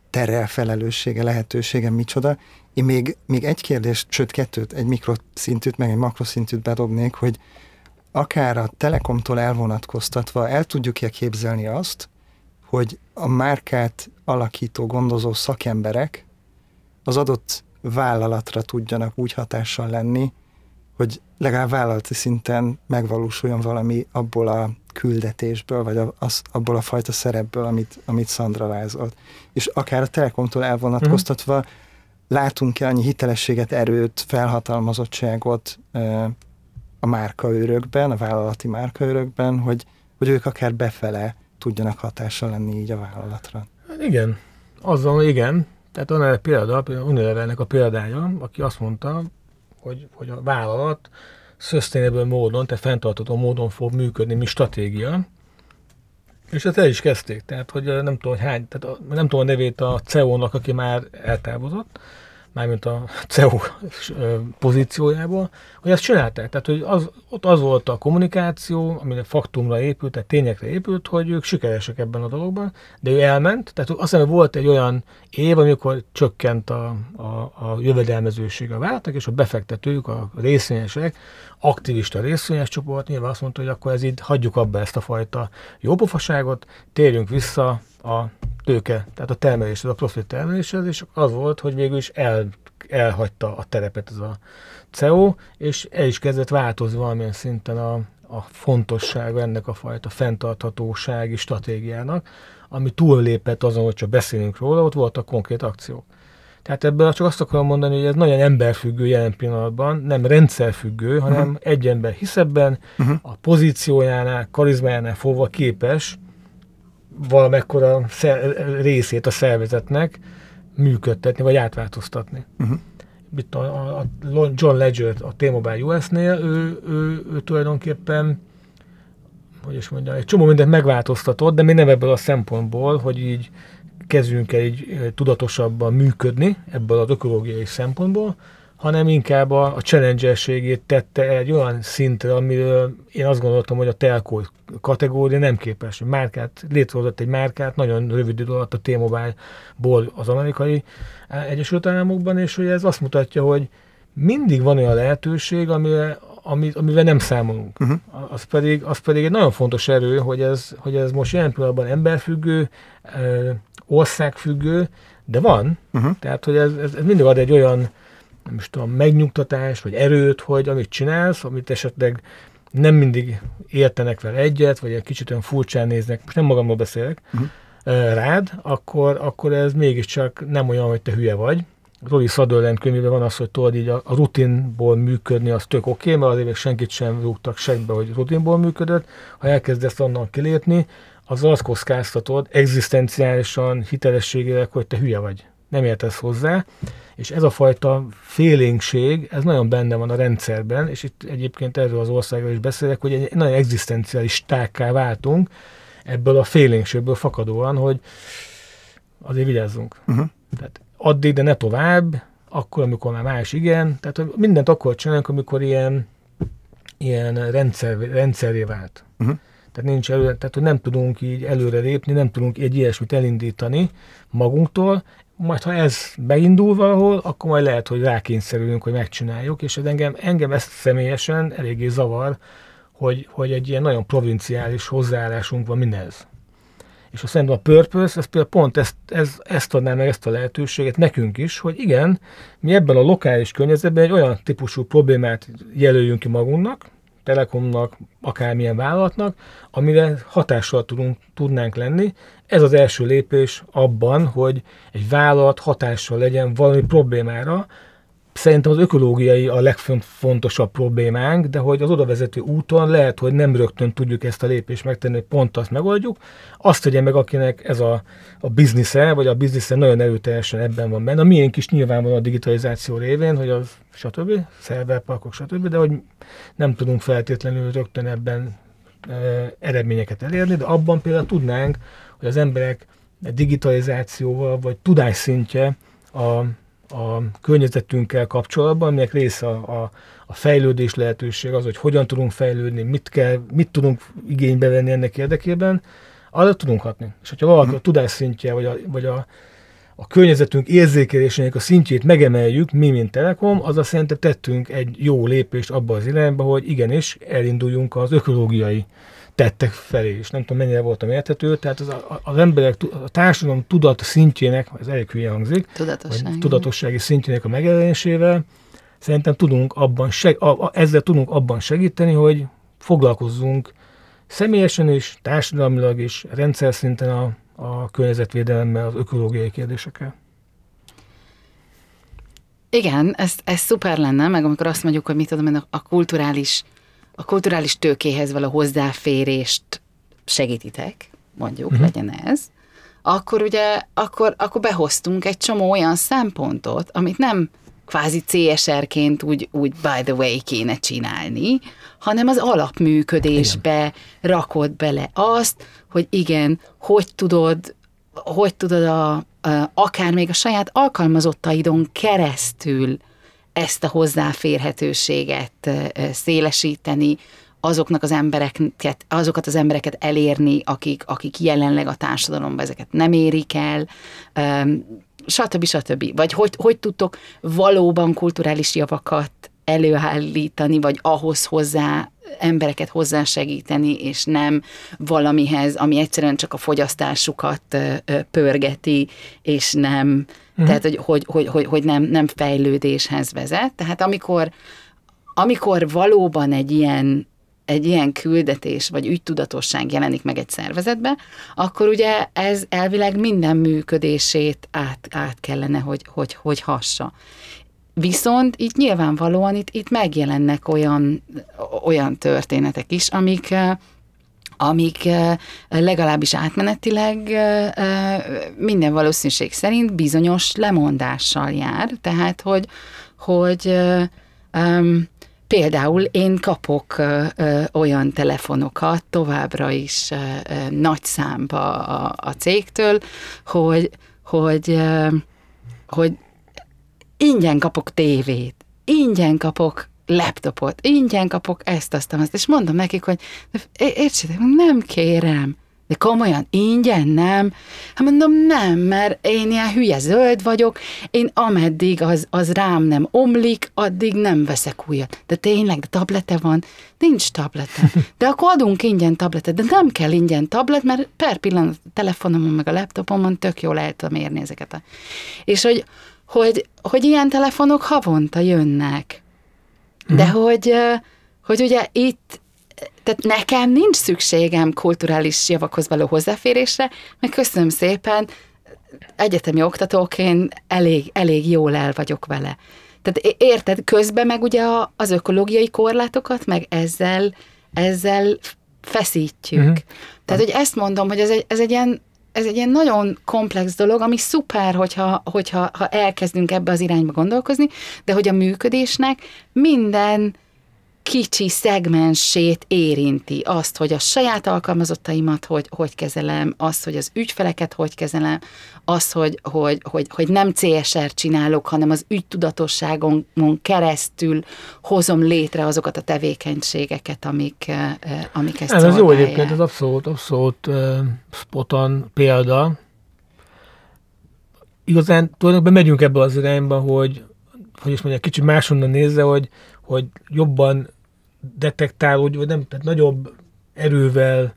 terrel felelőssége, lehetősége micsoda. Én még, még egy kérdést, sőt kettőt, egy mikroszintűt, meg egy makroszintűt bedobnék, hogy akár a Telekomtól elvonatkoztatva el tudjuk-e képzelni azt, hogy a márkát alakító, gondozó szakemberek az adott vállalatra tudjanak úgy hatással lenni, hogy legalább vállalati szinten megvalósuljon valami abból a küldetésből, vagy az, abból a fajta szerepből, amit, amit Szandra vázolt. És akár a Telekomtól elvonatkoztatva mm. Látunk-e annyi hitelességet, erőt, felhatalmazottságot a márkaőrökben, a vállalati márkaőrökben, hogy, hogy ők akár befele tudjanak hatással lenni így a vállalatra. Hát igen, azzal igen, tehát van egy példa, Unilevernek a példája, aki azt mondta, hogy, hogy a vállalat sustainable módon, tehát fenntartató módon fog működni, mi stratégia, és ezt el is kezdték, tehát hogy nem tudom, hogy hány, tehát nem tudom a nevét a CEO-nak, aki már eltávozott, mármint a CEO pozíciójából, hogy ezt csinálták. Tehát, hogy az, ott az volt a kommunikáció, ami a faktumra épült, tehát tényekre épült, hogy ők sikeresek ebben a dologban, de ő elment, tehát azt hiszem, volt egy olyan év, amikor csökkent a, a, a jövedelmezőség a váltak, és a befektetők, a részvényesek, aktivista részvényes csoport nyilván azt mondta, hogy akkor ez így hagyjuk abba ezt a fajta jópofaságot, térjünk vissza a tőke, tehát a termeléshez, a profit termeléshez, és az volt, hogy végül is el, elhagyta a terepet ez a CEO, és el is kezdett változni valamilyen szinten a, a fontosság ennek a fajta fenntarthatósági stratégiának, ami túllépett azon, hogy csak beszélünk róla, ott voltak konkrét akciók. Tehát ebből csak azt akarom mondani, hogy ez nagyon emberfüggő jelen pillanatban, nem rendszerfüggő, hanem uh-huh. egy ember hisz ebben, uh-huh. a pozíciójánál, karizmájánál fogva képes valamekkora részét a szervezetnek működtetni, vagy átváltoztatni. Uh-huh. Itt a, a John Ledger a T-Mobile US-nél, ő, ő, ő tulajdonképpen hogy is mondjam, egy csomó mindent megváltoztatott, de még nem ebből a szempontból, hogy így kezdjünk el így tudatosabban működni ebből az ökológiai szempontból, hanem inkább a, a challenge tette egy olyan szintre, amiről én azt gondoltam, hogy a telco kategória nem képes. Márkát, létrehozott egy márkát nagyon rövid idő alatt a T-Mobile-ból az amerikai Egyesült Államokban, és hogy ez azt mutatja, hogy mindig van olyan lehetőség, amivel, amivel nem számolunk. Uh-huh. Az, pedig, az pedig egy nagyon fontos erő, hogy ez, hogy ez most jelen pillanatban emberfüggő, országfüggő, de van. Uh-huh. Tehát, hogy ez, ez, ez mindig ad egy olyan nem is tudom, megnyugtatás, vagy erőt, hogy amit csinálsz, amit esetleg nem mindig értenek vele egyet, vagy egy kicsit olyan furcsán néznek, most nem magamról beszélek, uh-huh. rád, akkor, akkor ez mégiscsak nem olyan, hogy te hülye vagy, Rory Sutherland könyvében van az, hogy tudod így a, rutinból működni, az tök oké, okay, mert azért még senkit sem rúgtak segbe, hogy rutinból működött. Ha elkezdesz onnan kilépni, az azt kockáztatod egzisztenciálisan, hitelességileg, hogy te hülye vagy. Nem értesz hozzá, és ez a fajta félénkség, ez nagyon benne van a rendszerben, és itt egyébként erről az országról is beszélek, hogy egy nagyon egzisztenciális tákká váltunk ebből a félénkségből fakadóan, hogy azért vigyázzunk. Uh-huh. Tehát addig, de ne tovább, akkor, amikor már más igen. Tehát mindent akkor csinálunk, amikor ilyen, ilyen rendszer, rendszeré vált. Uh-huh. Tehát nincs előre, tehát hogy nem tudunk így előre lépni, nem tudunk egy ilyesmit elindítani magunktól, majd ha ez beindul valahol, akkor majd lehet, hogy rákényszerülünk, hogy megcsináljuk, és ez engem, engem ezt személyesen eléggé zavar, hogy, hogy egy ilyen nagyon provinciális hozzáállásunk van mindez. És a szerintem a purpose, ez például pont ezt, ez, ezt adná meg ezt a lehetőséget nekünk is, hogy igen, mi ebben a lokális környezetben egy olyan típusú problémát jelöljünk ki magunknak, Telekomnak, akármilyen vállalatnak, amire hatással tudunk, tudnánk lenni. Ez az első lépés abban, hogy egy vállalat hatással legyen valami problémára, Szerintem az ökológiai a legfontosabb problémánk, de hogy az odavezető úton lehet, hogy nem rögtön tudjuk ezt a lépést megtenni, hogy pont azt megoldjuk. Azt tegye meg, akinek ez a, a biznisze, vagy a biznisze nagyon erőteljesen ebben van benne. A miénk is nyilván van a digitalizáció révén, hogy az stb., szerverparkok, stb., de hogy nem tudunk feltétlenül rögtön ebben e, eredményeket elérni, de abban például tudnánk, hogy az emberek digitalizációval, vagy tudásszintje a a környezetünkkel kapcsolatban, aminek része a, a, a fejlődés lehetőség, az, hogy hogyan tudunk fejlődni, mit, kell, mit tudunk igénybe venni ennek érdekében, arra tudunk hatni. És hogyha valaki a tudás szintje, vagy a, vagy a, a környezetünk érzékelésének a szintjét megemeljük, mi, mint Telekom, az azt szerintem tettünk egy jó lépést abba az irányba, hogy igenis elinduljunk az ökológiai tettek felé is. Nem tudom, mennyire voltam érthető, tehát az, az emberek, a társadalom tudat szintjének, ez elég hülye hangzik, Tudatosság. tudatossági szintjének a megjelenésével, szerintem tudunk abban seg, a, a, ezzel tudunk abban segíteni, hogy foglalkozzunk személyesen is, társadalmilag is, rendszer szinten a, a környezetvédelemmel, az ökológiai kérdésekkel. Igen, ez, ez szuper lenne, meg amikor azt mondjuk, hogy mit tudom, a, a kulturális a kulturális tőkéhez való hozzáférést segítitek, mondjuk, uh-huh. legyen ez, akkor ugye, akkor, akkor behoztunk egy csomó olyan szempontot, amit nem kvázi CSR-ként úgy, úgy by the way kéne csinálni, hanem az alapműködésbe igen. rakod bele azt, hogy igen, hogy tudod, hogy tudod a, a, akár még a saját alkalmazottaidon keresztül ezt a hozzáférhetőséget szélesíteni, azoknak az embereket, azokat az embereket elérni, akik, akik jelenleg a társadalomban ezeket nem érik el, stb. stb. Vagy hogy, hogy tudtok valóban kulturális javakat előállítani, vagy ahhoz hozzá embereket hozzásegíteni, és nem valamihez, ami egyszerűen csak a fogyasztásukat pörgeti, és nem, uh-huh. tehát hogy, hogy, hogy, hogy, hogy nem, nem fejlődéshez vezet. Tehát amikor, amikor valóban egy ilyen egy ilyen küldetés vagy ügytudatosság jelenik meg egy szervezetbe, akkor ugye ez elvileg minden működését át, át kellene, hogy, hogy, hogy hassa. Viszont itt nyilvánvalóan itt, itt megjelennek olyan, olyan történetek is, amik amik legalábbis átmenetileg minden valószínűség szerint bizonyos lemondással jár. Tehát, hogy, hogy um, például én kapok olyan telefonokat továbbra is uh, nagy számba a, a cégtől, hogy, hogy, uh, hogy ingyen kapok tévét, ingyen kapok laptopot, ingyen kapok ezt, azt, azt, és mondom nekik, hogy értsétek, nem kérem, de komolyan, ingyen nem? Hát mondom, nem, mert én ilyen hülye zöld vagyok, én ameddig az, az rám nem omlik, addig nem veszek újat. De tényleg, de tablete van? Nincs tablete. De akkor adunk ingyen tabletet, de nem kell ingyen tablet, mert per pillanat a telefonomon meg a laptopomon tök jól el tudom érni ezeket. A... És hogy, hogy, hogy ilyen telefonok havonta jönnek. De mm. hogy, hogy ugye itt, tehát nekem nincs szükségem kulturális javakhoz való hozzáférésre, meg köszönöm szépen, egyetemi oktatóként elég, elég jól el vagyok vele. Tehát érted, közben meg ugye az ökológiai korlátokat, meg ezzel, ezzel feszítjük. Uh-huh. Tehát, hogy ezt mondom, hogy ez egy, ez egy ilyen ez egy ilyen nagyon komplex dolog, ami szuper, hogyha, hogyha ha elkezdünk ebbe az irányba gondolkozni, de hogy a működésnek minden kicsi szegmensét érinti. Azt, hogy a saját alkalmazottaimat hogy, hogy kezelem, azt, hogy az ügyfeleket hogy kezelem, az, hogy, hogy, hogy, hogy nem CSR csinálok, hanem az ügytudatosságon keresztül hozom létre azokat a tevékenységeket, amik, amik ezt Ez, ez jó egyébként, ez abszolút, abszolút uh, spoton példa. Igazán tulajdonképpen megyünk ebbe az irányba, hogy hogy is mondja, kicsit máshonnan nézze, hogy, hogy jobban detektálódj, vagy nem, tehát nagyobb erővel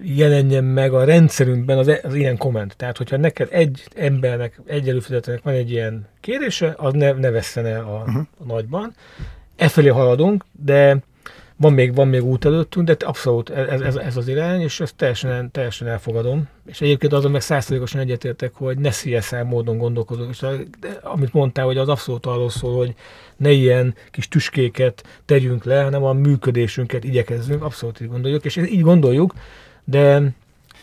jelenjen meg a rendszerünkben az, az ilyen komment. Tehát, hogyha neked egy embernek, egy előfizetőnek van egy ilyen kérése, az ne, ne veszene a, uh-huh. a nagyban. E felé haladunk, de van még, van még út előttünk, de abszolút ez, ez, ez az irány, és ezt teljesen, teljesen elfogadom. És egyébként azon meg százszerzékosan egyetértek, hogy ne CSR módon gondolkozunk. És amit mondtál, hogy az abszolút arról szól, hogy ne ilyen kis tüskéket tegyünk le, hanem a működésünket igyekezzünk, abszolút így gondoljuk, és így gondoljuk, de,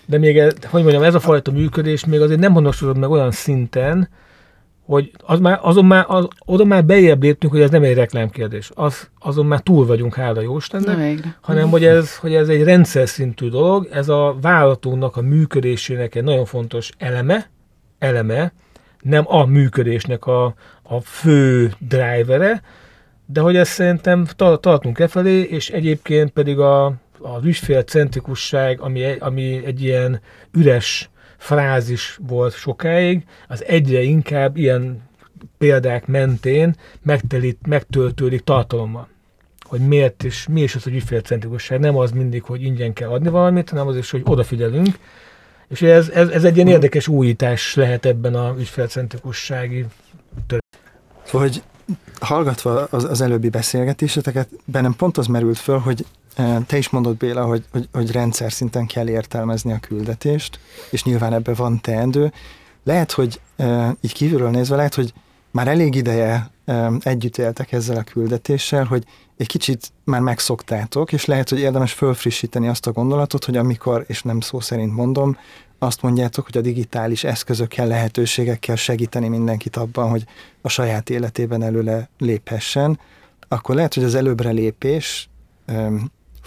de még, hogy mondjam, ez a fajta működés még azért nem honosodott meg olyan szinten, hogy az már, azon már, az, oda már bejebb léptünk, hogy ez nem egy reklámkérdés. Az, azon már túl vagyunk, hála jó Istennek, hanem hogy ez, hogy ez egy rendszer szintű dolog, ez a vállalatunknak a működésének egy nagyon fontos eleme, eleme, nem a működésnek a, a fő drivere, de hogy ezt szerintem tartunk e felé, és egyébként pedig a, az ügyfélcentrikusság, ami, ami egy ilyen üres frázis volt sokáig, az egyre inkább ilyen példák mentén megtelít, megtöltődik tartalommal. Hogy miért is, mi is az, hogy ügyfélcentrikusság. Nem az mindig, hogy ingyen kell adni valamit, hanem az is, hogy odafigyelünk. És ez, ez, ez egy ilyen érdekes újítás lehet ebben a ügyfélcentrikussági Szóval, hogy hallgatva az, az előbbi beszélgetéseteket, bennem pont az merült föl, hogy te is mondod, Béla, hogy, hogy, hogy rendszer szinten kell értelmezni a küldetést, és nyilván ebben van teendő. Lehet, hogy így kívülről nézve, lehet, hogy már elég ideje együtt éltek ezzel a küldetéssel, hogy egy kicsit már megszoktátok, és lehet, hogy érdemes fölfrissíteni azt a gondolatot, hogy amikor, és nem szó szerint mondom, azt mondjátok, hogy a digitális eszközökkel, lehetőségekkel segíteni mindenkit abban, hogy a saját életében előle léphessen, akkor lehet, hogy az előbbre lépés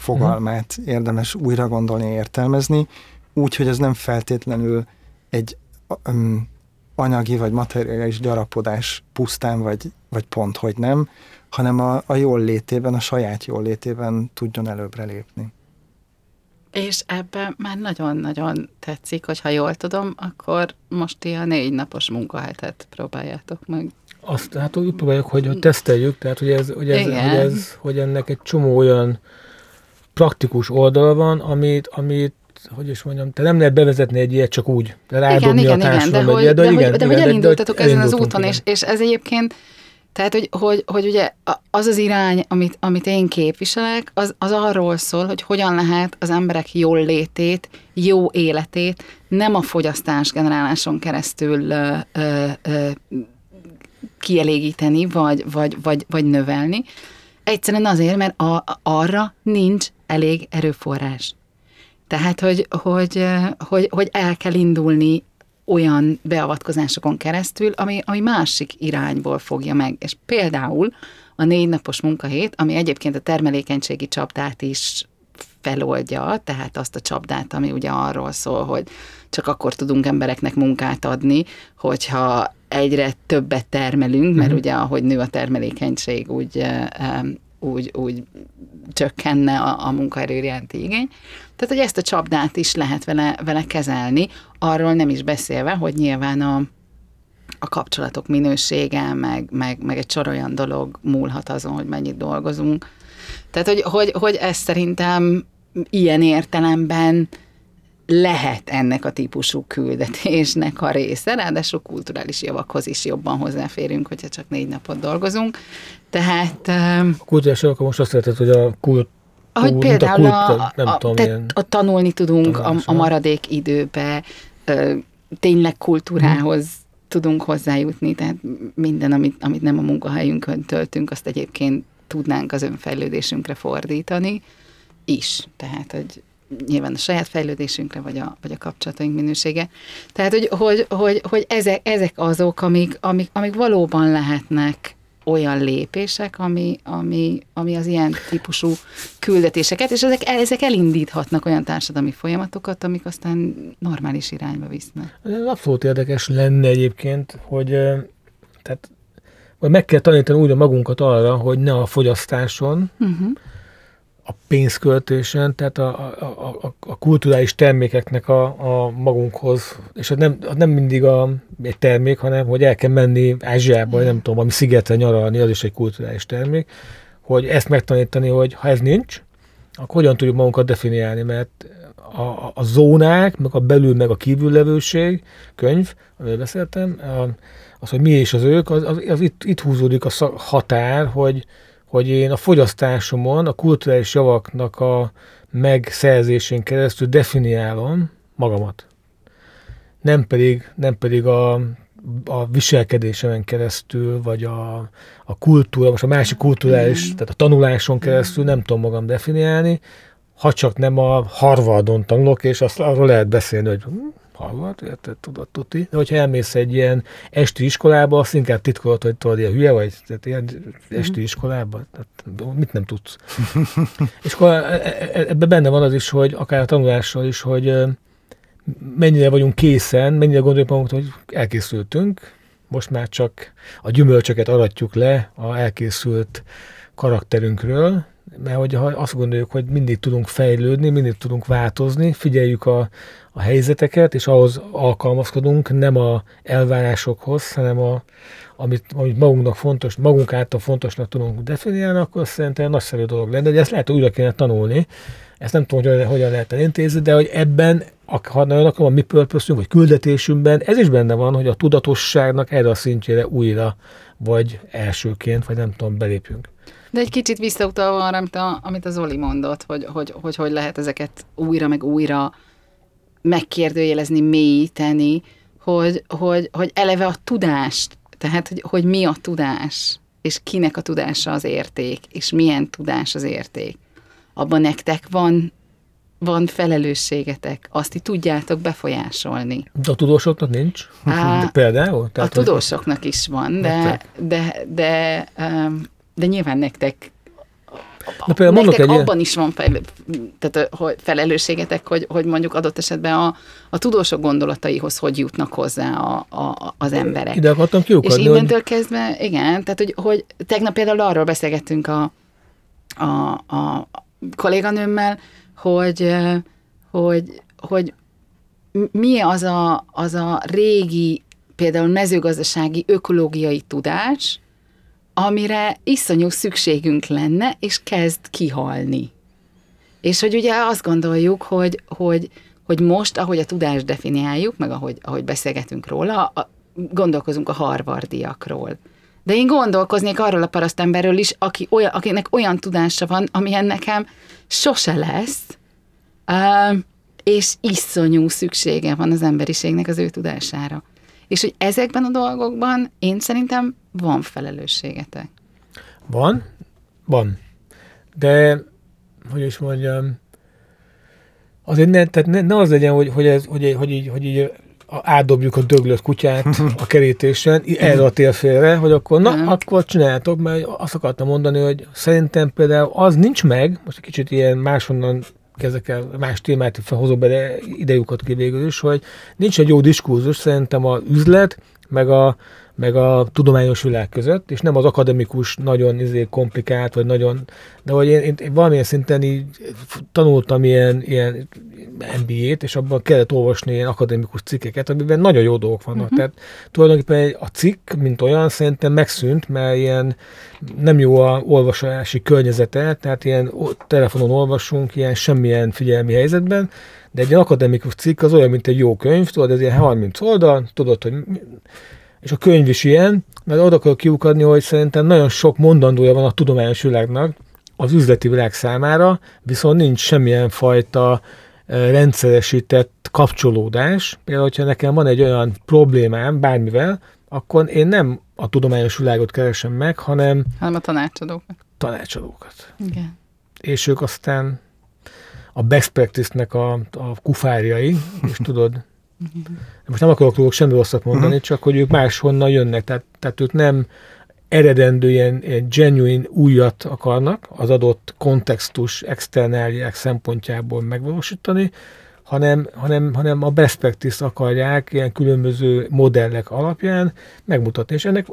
fogalmát érdemes újra gondolni, értelmezni, úgy, hogy ez nem feltétlenül egy um, anyagi vagy materiális gyarapodás pusztán, vagy, vagy pont, hogy nem, hanem a, a jól létében, a saját jól létében tudjon előbbre lépni. És ebben már nagyon-nagyon tetszik, hogy ha jól tudom, akkor most ilyen négy napos munkahetet próbáljátok meg. Azt hát úgy próbáljuk, hogy teszteljük, tehát hogy, ez, hogy, ez, hogy, ez, hogy ennek egy csomó olyan praktikus oldal van, amit, amit hogy is mondjam, te nem lehet bevezetni egy ilyet csak úgy, de rádobni igen, a igen, igen, de, hogy, de, de, igen, de, hogy elindultatok ezen az úton, igen. és, és ez egyébként, tehát, hogy, hogy, hogy ugye az az irány, amit, amit én képviselek, az, az arról szól, hogy hogyan lehet az emberek jól létét, jó életét nem a fogyasztás generáláson keresztül ö, ö, ö, kielégíteni, vagy, vagy, vagy, vagy növelni. Egyszerűen azért, mert a, arra nincs elég erőforrás. Tehát, hogy, hogy, hogy, hogy el kell indulni olyan beavatkozásokon keresztül, ami, ami másik irányból fogja meg. És például a négy napos munkahét, ami egyébként a termelékenységi csapdát is feloldja, tehát azt a csapdát, ami ugye arról szól, hogy csak akkor tudunk embereknek munkát adni, hogyha egyre többet termelünk, mert uh-huh. ugye ahogy nő a termelékenység, úgy úgy, úgy csökkenne a, a munkaerő iránti igény. Tehát, hogy ezt a csapdát is lehet vele, vele kezelni, arról nem is beszélve, hogy nyilván a, a kapcsolatok minősége, meg, meg, meg egy sor olyan dolog múlhat azon, hogy mennyit dolgozunk. Tehát, hogy, hogy, hogy ez szerintem ilyen értelemben lehet ennek a típusú küldetésnek a része, ráadásul kulturális javakhoz is jobban hozzáférünk, hogyha csak négy napot dolgozunk. Tehát... A kulturális javak most azt lehetett, hogy a kult ahogy például a, a, nem a, tudom, ilyen a tanulni tudunk a, a maradék időbe, tényleg kultúrához tudunk hozzájutni, tehát minden, amit, amit nem a munkahelyünkön töltünk, azt egyébként tudnánk az önfejlődésünkre fordítani is. Tehát, hogy nyilván a saját fejlődésünkre, vagy a, vagy a kapcsolataink minősége. Tehát, hogy, hogy, hogy, hogy ezek, ezek azok, amik, amik, amik valóban lehetnek olyan lépések, ami, ami, ami az ilyen típusú küldetéseket, és ezek, ezek elindíthatnak olyan társadalmi folyamatokat, amik aztán normális irányba visznek. Abszolút érdekes lenne egyébként, hogy tehát vagy meg kell tanítani újra magunkat arra, hogy ne a fogyasztáson, uh-huh a pénzköltésen, tehát a, a, a, a kulturális termékeknek a, a magunkhoz, és az nem, az nem mindig a, egy termék, hanem hogy el kell menni Ázsiába, nem tudom, ami szigetre nyaralni, az is egy kulturális termék, hogy ezt megtanítani, hogy ha ez nincs, akkor hogyan tudjuk magunkat definiálni, mert a, a zónák, meg a belül, meg a kívüllevőség könyv, amiről beszéltem, az, hogy mi és az ők, az, az, az itt, itt húzódik a határ, hogy, hogy én a fogyasztásomon, a kulturális javaknak a megszerzésén keresztül definiálom magamat. Nem pedig, nem pedig a, a viselkedésemen keresztül, vagy a, a kultúra, most a másik kulturális, tehát a tanuláson keresztül nem tudom magam definiálni, ha csak nem a Harvardon tanulok, és azt arról lehet beszélni, hogy Harvard, érted, tudod, tuti. De hogyha elmész egy ilyen esti iskolába, azt inkább titkolod, hogy tudod, ilyen hülye vagy, tehát ilyen esti mhm. iskolába, tehát mit nem tudsz. és akkor e, e, e, ebben benne van az is, hogy akár a tanulással is, hogy mennyire vagyunk készen, mennyire gondoljuk magunkat, hogy elkészültünk, most már csak a gyümölcsöket aratjuk le a elkészült karakterünkről, mert hogy azt gondoljuk, hogy mindig tudunk fejlődni, mindig tudunk változni, figyeljük a, a helyzeteket, és ahhoz alkalmazkodunk, nem a elvárásokhoz, hanem a, amit, amit magunknak fontos, magunk által fontosnak tudunk definiálni, akkor szerintem nagyszerű dolog lenne, de ezt lehet, hogy újra kéne tanulni. Ezt nem tudom, hogy hogyan lehet elintézni, de hogy ebben, ha nagyon akarom, a mi purpose vagy küldetésünkben, ez is benne van, hogy a tudatosságnak erre a szintjére újra, vagy elsőként, vagy nem tudom, belépjünk. De egy kicsit visszautalva arra, amit, a, amit az Oli mondott, hogy, hogy, hogy hogy lehet ezeket újra meg újra megkérdőjelezni, mélyíteni, hogy, hogy, hogy eleve a tudást, tehát hogy, hogy mi a tudás, és kinek a tudása az érték, és milyen tudás az érték. Abban nektek van van felelősségetek, azt ti tudjátok befolyásolni. De a tudósoknak nincs? Á, de például? Tehát, a tudósoknak is van, de, de, de, de nyilván nektek Na például mondok egy abban is van fel, tehát, hogy felelősségetek, hogy, hogy mondjuk adott esetben a, a tudósok gondolataihoz hogy jutnak hozzá a, a, az emberek. Ide akartam kiukadni. És innentől hogy... kezdve, igen, tehát hogy, hogy tegnap például arról beszélgettünk a, a, a kolléganőmmel, hogy, hogy, hogy mi az a, az a régi, például mezőgazdasági, ökológiai tudás, amire iszonyú szükségünk lenne, és kezd kihalni. És hogy ugye azt gondoljuk, hogy, hogy, hogy most, ahogy a tudást definiáljuk, meg ahogy, ahogy beszélgetünk róla, a, gondolkozunk a harvardiakról. De én gondolkoznék arról a parasztemberről is, aki olyan, akinek olyan tudása van, amilyen nekem sose lesz, és iszonyú szüksége van az emberiségnek az ő tudására. És hogy ezekben a dolgokban én szerintem van felelősségetek. Van, van. De, hogy is mondjam, azért ne, tehát ne, ne az legyen, hogy, hogy, ez, hogy, hogy, így, hogy így átdobjuk a döglött kutyát a kerítésen, erre a térfélre, hogy akkor na, akkor csináljátok, mert azt akartam mondani, hogy szerintem például az nincs meg, most egy kicsit ilyen máshonnan kezdek el más témát felhozok be, de idejúkat ki végül is, hogy nincs egy jó diskurzus szerintem a üzlet, meg a, meg a tudományos világ között, és nem az akademikus, nagyon izé, komplikált, vagy nagyon, de hogy én, én, én valamilyen szinten így tanultam ilyen, ilyen MBA-t, és abban kellett olvasni ilyen akademikus cikkeket, amiben nagyon jó dolgok vannak. Uh-huh. Tehát tulajdonképpen a cikk, mint olyan, szerintem megszűnt, mert ilyen nem jó a olvasási környezete, tehát ilyen telefonon olvasunk, ilyen semmilyen figyelmi helyzetben, de egy akademikus cikk az olyan, mint egy jó könyv, tudod, ez ilyen 30 oldal, tudod, hogy és a könyv is ilyen, mert oda akarok kiukadni, hogy szerintem nagyon sok mondandója van a tudományos világnak az üzleti világ számára, viszont nincs semmilyen fajta rendszeresített kapcsolódás. Például, hogyha nekem van egy olyan problémám bármivel, akkor én nem a tudományos világot keresem meg, hanem, hanem a tanácsadókat. Tanácsadókat. Igen. És ők aztán a best practice-nek a, a kufárjai, és tudod, most nem akarok róluk semmi rosszat mondani, uh-huh. csak hogy ők máshonnan jönnek, tehát, tehát ők nem eredendő ilyen, ilyen genuine újat akarnak az adott kontextus externáliák szempontjából megvalósítani, hanem, hanem, hanem a best practice akarják ilyen különböző modellek alapján megmutatni. És ennek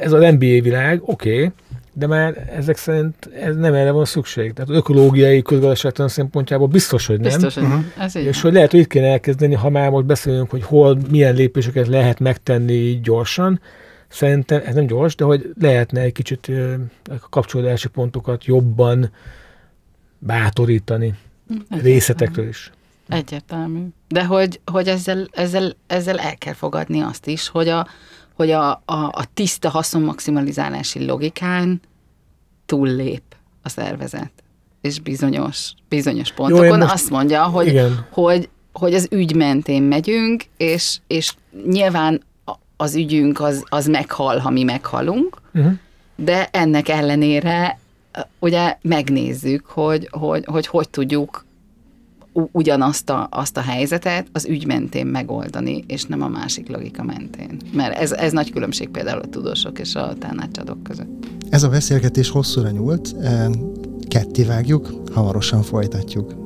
ez az NBA világ, oké, okay, de már ezek szerint ez nem erre van szükség. Tehát az ökológiai közgazdaságtan szempontjából biztos, hogy nem. Biztos, hogy uh-huh. ez És hogy lehet, hogy itt kéne elkezdeni, ha már most beszélünk, hogy hol, milyen lépéseket lehet megtenni gyorsan, szerintem ez nem gyors, de hogy lehetne egy kicsit a kapcsolódási pontokat jobban bátorítani Egyértelmű. részletekről is. Egyértelmű. De hogy, hogy ezzel, ezzel, ezzel el kell fogadni azt is, hogy a, hogy a, a, a tiszta haszonmaximalizálási logikán túllép a szervezet. És bizonyos, bizonyos pontokon Jó, azt mondja, hogy, hogy, hogy az ügy mentén megyünk, és, és nyilván az ügyünk az, az meghal, ha mi meghalunk, uh-huh. de ennek ellenére ugye megnézzük, hogy hogy, hogy, hogy tudjuk ugyanazt a, azt a helyzetet az ügy mentén megoldani, és nem a másik logika mentén. Mert ez, ez nagy különbség például a tudósok és a tanácsadók között. Ez a beszélgetés hosszúra nyúlt, ketté vágjuk, hamarosan folytatjuk.